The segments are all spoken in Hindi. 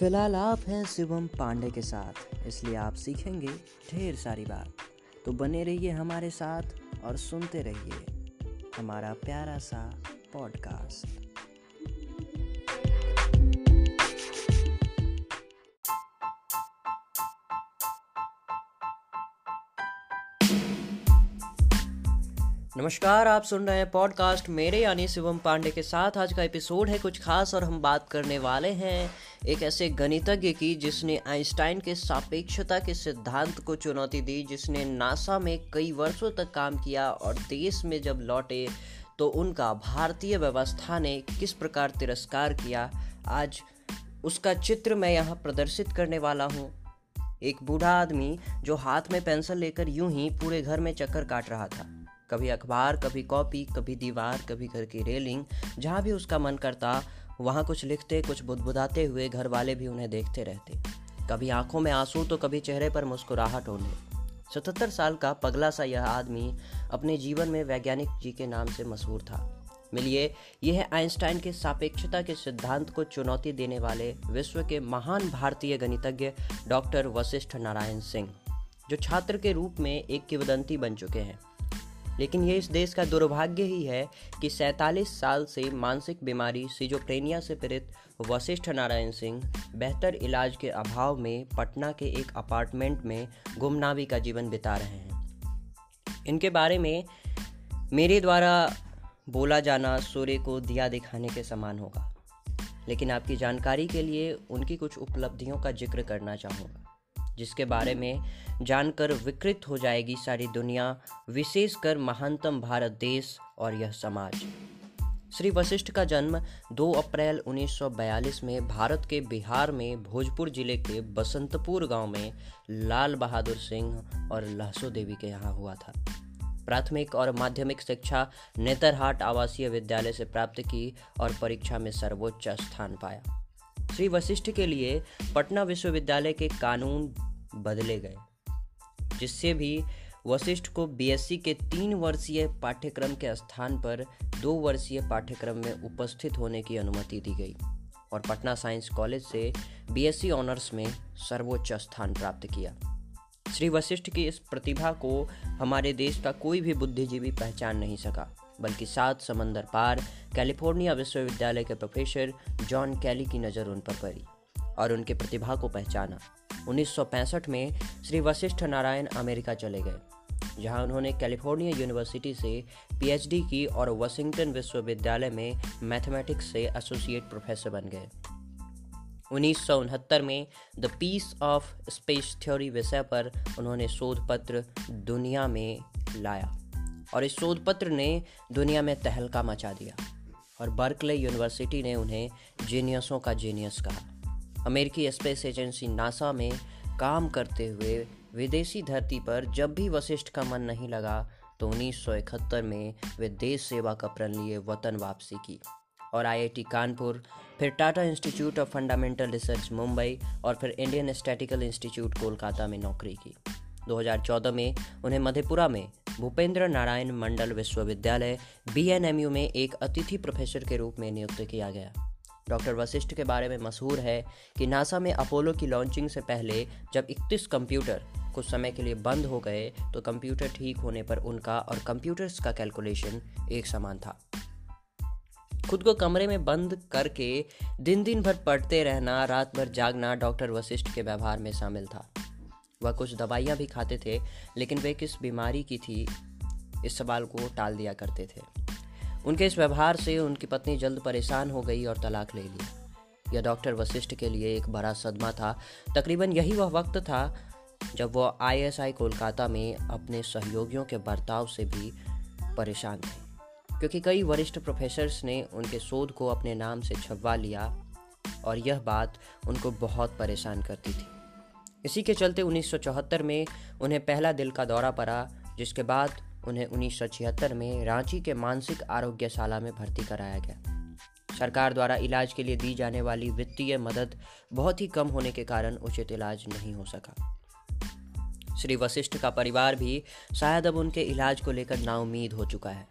फ़िलहाल आप हैं शिवम पांडे के साथ, इसलिए आप सीखेंगे ढेर सारी बात। तो बने रहिए हमारे साथ और सुनते रहिए हमारा प्यारा सा पॉडकास्ट नमस्कार, आप सुन रहे हैं पॉडकास्ट मेरे यानी शिवम पांडे के साथ। आज का एपिसोड है कुछ खास और हम बात करने वाले हैं एक ऐसे गणितज्ञ की जिसने आइंस्टाइन के सापेक्षता के सिद्धांत को चुनौती दी, जिसने नासा में कई वर्षों तक काम किया और देश में जब लौटे तो उनका भारतीय व्यवस्था ने किस प्रकार तिरस्कार किया? आज उसका चित्र मैं यहाँ प्रदर्शित करने वाला हूँ। एक बूढ़ा आदमी जो हाथ में पेंसिल लेकर यूँ ही पूरे घर में चक्कर काट रहा था। कभी अखबार, कभी कॉपी, कभी दीवार, कभी घर की रेलिंग, जहाँ भी उसका मन करता वहाँ कुछ लिखते, कुछ बुदबुदाते हुए घर वाले भी उन्हें देखते रहते। कभी आँखों में आँसू तो कभी चेहरे पर मुस्कुराहट होने। सतहत्तर साल का पगला सा यह आदमी अपने जीवन में वैज्ञानिक जी के नाम से मशहूर था। मिलिए, यह आइंस्टाइन के सापेक्षता के सिद्धांत को चुनौती देने वाले विश्व के महान भारतीय गणितज्ञ डॉक्टर वशिष्ठ नारायण सिंह, जो छात्र के रूप में एक किवदंती बन चुके हैं। लेकिन ये इस देश का दुर्भाग्य ही है कि सैतालीस साल से मानसिक बीमारी, सिजोप्रेनिया से पीड़ित वशिष्ठ नारायण सिंह बेहतर इलाज के अभाव में पटना के एक अपार्टमेंट में गुमनावी का जीवन बिता रहे हैं। इनके बारे में मेरे द्वारा बोला जाना सूर्य को दिया दिखाने के समान होगा। लेकिन आपकी जानकारी के लिए उनकी कुछ उपलब्धियों का ज़िक्र करना चाहूँगा। जिसके बारे में जानकर विकृत हो जाएगी सारी दुनिया, विशेषकर महानतम भारत देश और यह समाज। श्री वशिष्ठ का जन्म 2 अप्रैल 1942 में भारत के बिहार में भोजपुर ज़िले के बसंतपुर गाँव में लाल बहादुर सिंह और लहसो देवी के यहाँ हुआ था। प्राथमिक और माध्यमिक शिक्षा नेतरहाट आवासीय विद्यालय से प्राप्त की और परीक्षा में सर्वोच्च स्थान पाया। श्री वशिष्ठ के लिए पटना विश्वविद्यालय के कानून बदले गए, जिससे भी वशिष्ठ को बीएससी के तीन वर्षीय पाठ्यक्रम के स्थान पर दो वर्षीय पाठ्यक्रम में उपस्थित होने की अनुमति दी गई और पटना साइंस कॉलेज से बीएससी ऑनर्स में सर्वोच्च स्थान प्राप्त किया। श्री वशिष्ठ की इस प्रतिभा को हमारे देश का कोई भी बुद्धिजीवी पहचान नहीं सका, बल्कि सात समंदर पार कैलिफ़ोर्निया विश्वविद्यालय के प्रोफेसर जॉन कैली की नज़र उन पर पड़ी और उनके प्रतिभा को पहचाना। 1965 में श्री वशिष्ठ नारायण अमेरिका चले गए, जहाँ उन्होंने कैलिफ़ोर्निया यूनिवर्सिटी से पीएचडी की और वाशिंगटन विश्वविद्यालय में मैथमेटिक्स से एसोसिएट प्रोफेसर बन गए। उन्नीस सौ उनहत्तर में the peace of space theory विषय पर उन्होंने शोध पत्र दुनिया में लाया और इस शोध पत्र ने दुनिया में तहलका मचा दिया और बर्कले यूनिवर्सिटी ने उन्हें जीनियसों का जीनियस कहा। अमेरिकी स्पेस एजेंसी नासा में काम करते हुए विदेशी धरती पर जब भी वशिष्ठ का मन नहीं लगा तो 1971 में वे देश सेवा का प्रण लिए वतन वापसी की और आईआईटी कानपुर, फिर Tata institute of fundamental research Mumbai और फिर इंडियन स्टैटिकल इंस्टीट्यूट कोलकाता में नौकरी की। 2014 में उन्हें मधेपुरा में भूपेंद्र नारायण मंडल विश्वविद्यालय बीएनएमयू में एक अतिथि प्रोफेसर के रूप में नियुक्त किया गया। डॉक्टर वशिष्ठ के बारे में मशहूर है कि नासा में अपोलो की लॉन्चिंग से पहले जब 31 कंप्यूटर कुछ समय के लिए बंद हो गए तो कंप्यूटर ठीक होने पर उनका और कंप्यूटर्स का कैलकुलेशन एक समान था। खुद को कमरे में बंद करके दिन दिन भर पढ़ते रहना, रात भर जागना डॉक्टर वशिष्ठ के व्यवहार में शामिल था। वह कुछ दवाइयाँ भी खाते थे, लेकिन वे किस बीमारी की थी, इस सवाल को टाल दिया करते थे। उनके इस व्यवहार से उनकी पत्नी जल्द परेशान हो गई और तलाक ले ली। यह डॉक्टर वशिष्ठ के लिए एक बड़ा सदमा था। तकरीबन यही वह वक्त था जब वह आईएसआई कोलकाता में अपने सहयोगियों के बर्ताव से भी परेशान थे। क्योंकि कई वरिष्ठ प्रोफेसर्स ने उनके शोध को अपने नाम से छपवा लिया और यह बात उनको बहुत परेशान करती थी। इसी के चलते 1974 में उन्हें पहला दिल का दौरा पड़ा, जिसके बाद उन्हें उन्नीस सौ छिहत्तर में रांची के मानसिक आरोग्यशाला में भर्ती कराया गया। सरकार द्वारा इलाज के लिए दी जाने वाली वित्तीय मदद बहुत ही कम होने के कारण उचित इलाज नहीं हो सका। श्री वशिष्ठ का परिवार भी शायद अब उनके इलाज को लेकर नाउमीद हो चुका है,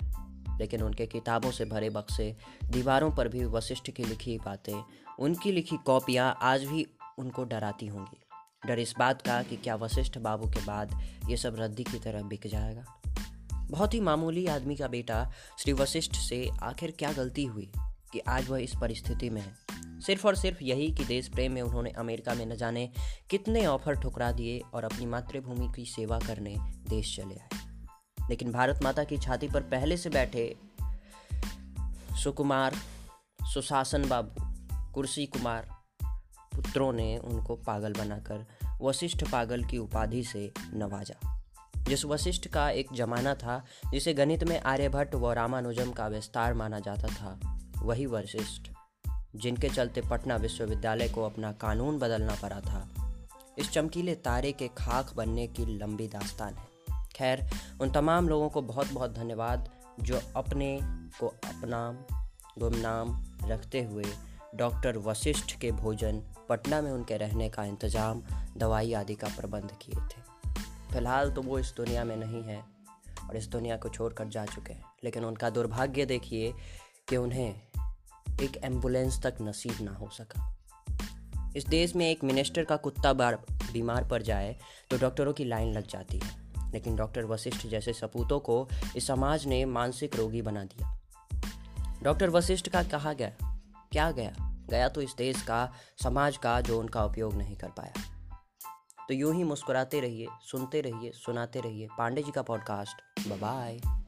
लेकिन उनके किताबों से भरे बक्से दीवारों पर भी वशिष्ठ की लिखी बातें, उनकी लिखी कॉपियाँ आज भी उनको डराती होंगी। डर इस बात का कि क्या वशिष्ठ बाबू के बाद ये सब रद्दी की तरह बिक जाएगा? बहुत ही मामूली आदमी का बेटा श्री वशिष्ठ से आखिर क्या गलती हुई कि आज वह इस परिस्थिति में है? सिर्फ़ और सिर्फ़ यही कि देश प्रेम में उन्होंने अमेरिका में न जाने कितने ऑफ़र ठुकरा दिए और अपनी मातृभूमि की सेवा करने देश चले आए। लेकिन भारत माता की छाती पर पहले से बैठे सुकुमार, सुशासन बाबू, कुर्सी कुमार पुत्रों ने उनको पागल बनाकर वशिष्ठ पागल की उपाधि से नवाजा। जिस वशिष्ठ का एक जमाना था, जिसे गणित में आर्यभट्ट व रामानुजम का विस्तार माना जाता था, वही वशिष्ठ, जिनके चलते पटना विश्वविद्यालय को अपना कानून बदलना पड़ा था। इस चमकीले तारे के खाक बनने की लंबी दास्तान है। खैर, उन तमाम लोगों को बहुत बहुत धन्यवाद, जो अपने को अपना गुमनाम रखते हुए डॉक्टर वशिष्ठ के भोजन पटना में उनके रहने का इंतज़ाम, दवाई आदि का प्रबंध किए थे। फ़िलहाल तो वो इस दुनिया में नहीं है और इस दुनिया को छोड़कर जा चुके हैं। लेकिन उनका दुर्भाग्य देखिए कि उन्हें एक एंबुलेंस तक नसीब ना हो सका। इस देश में एक मिनिस्टर का कुत्ता बार बीमार पड़ जाए तो डॉक्टरों की लाइन लग जाती है। लेकिन डॉक्टर वशिष्ठ जैसे सपूतों को इस समाज ने मानसिक रोगी बना दिया। डॉक्टर वशिष्ठ का कहा गया, क्या गया? गया तो इस देश का, समाज का जो उनका उपयोग नहीं कर पाया। तो यूँ ही मुस्कुराते रहिए सुनते रहिए सुनाते रहिए पांडे जी का पॉडकास्ट बाय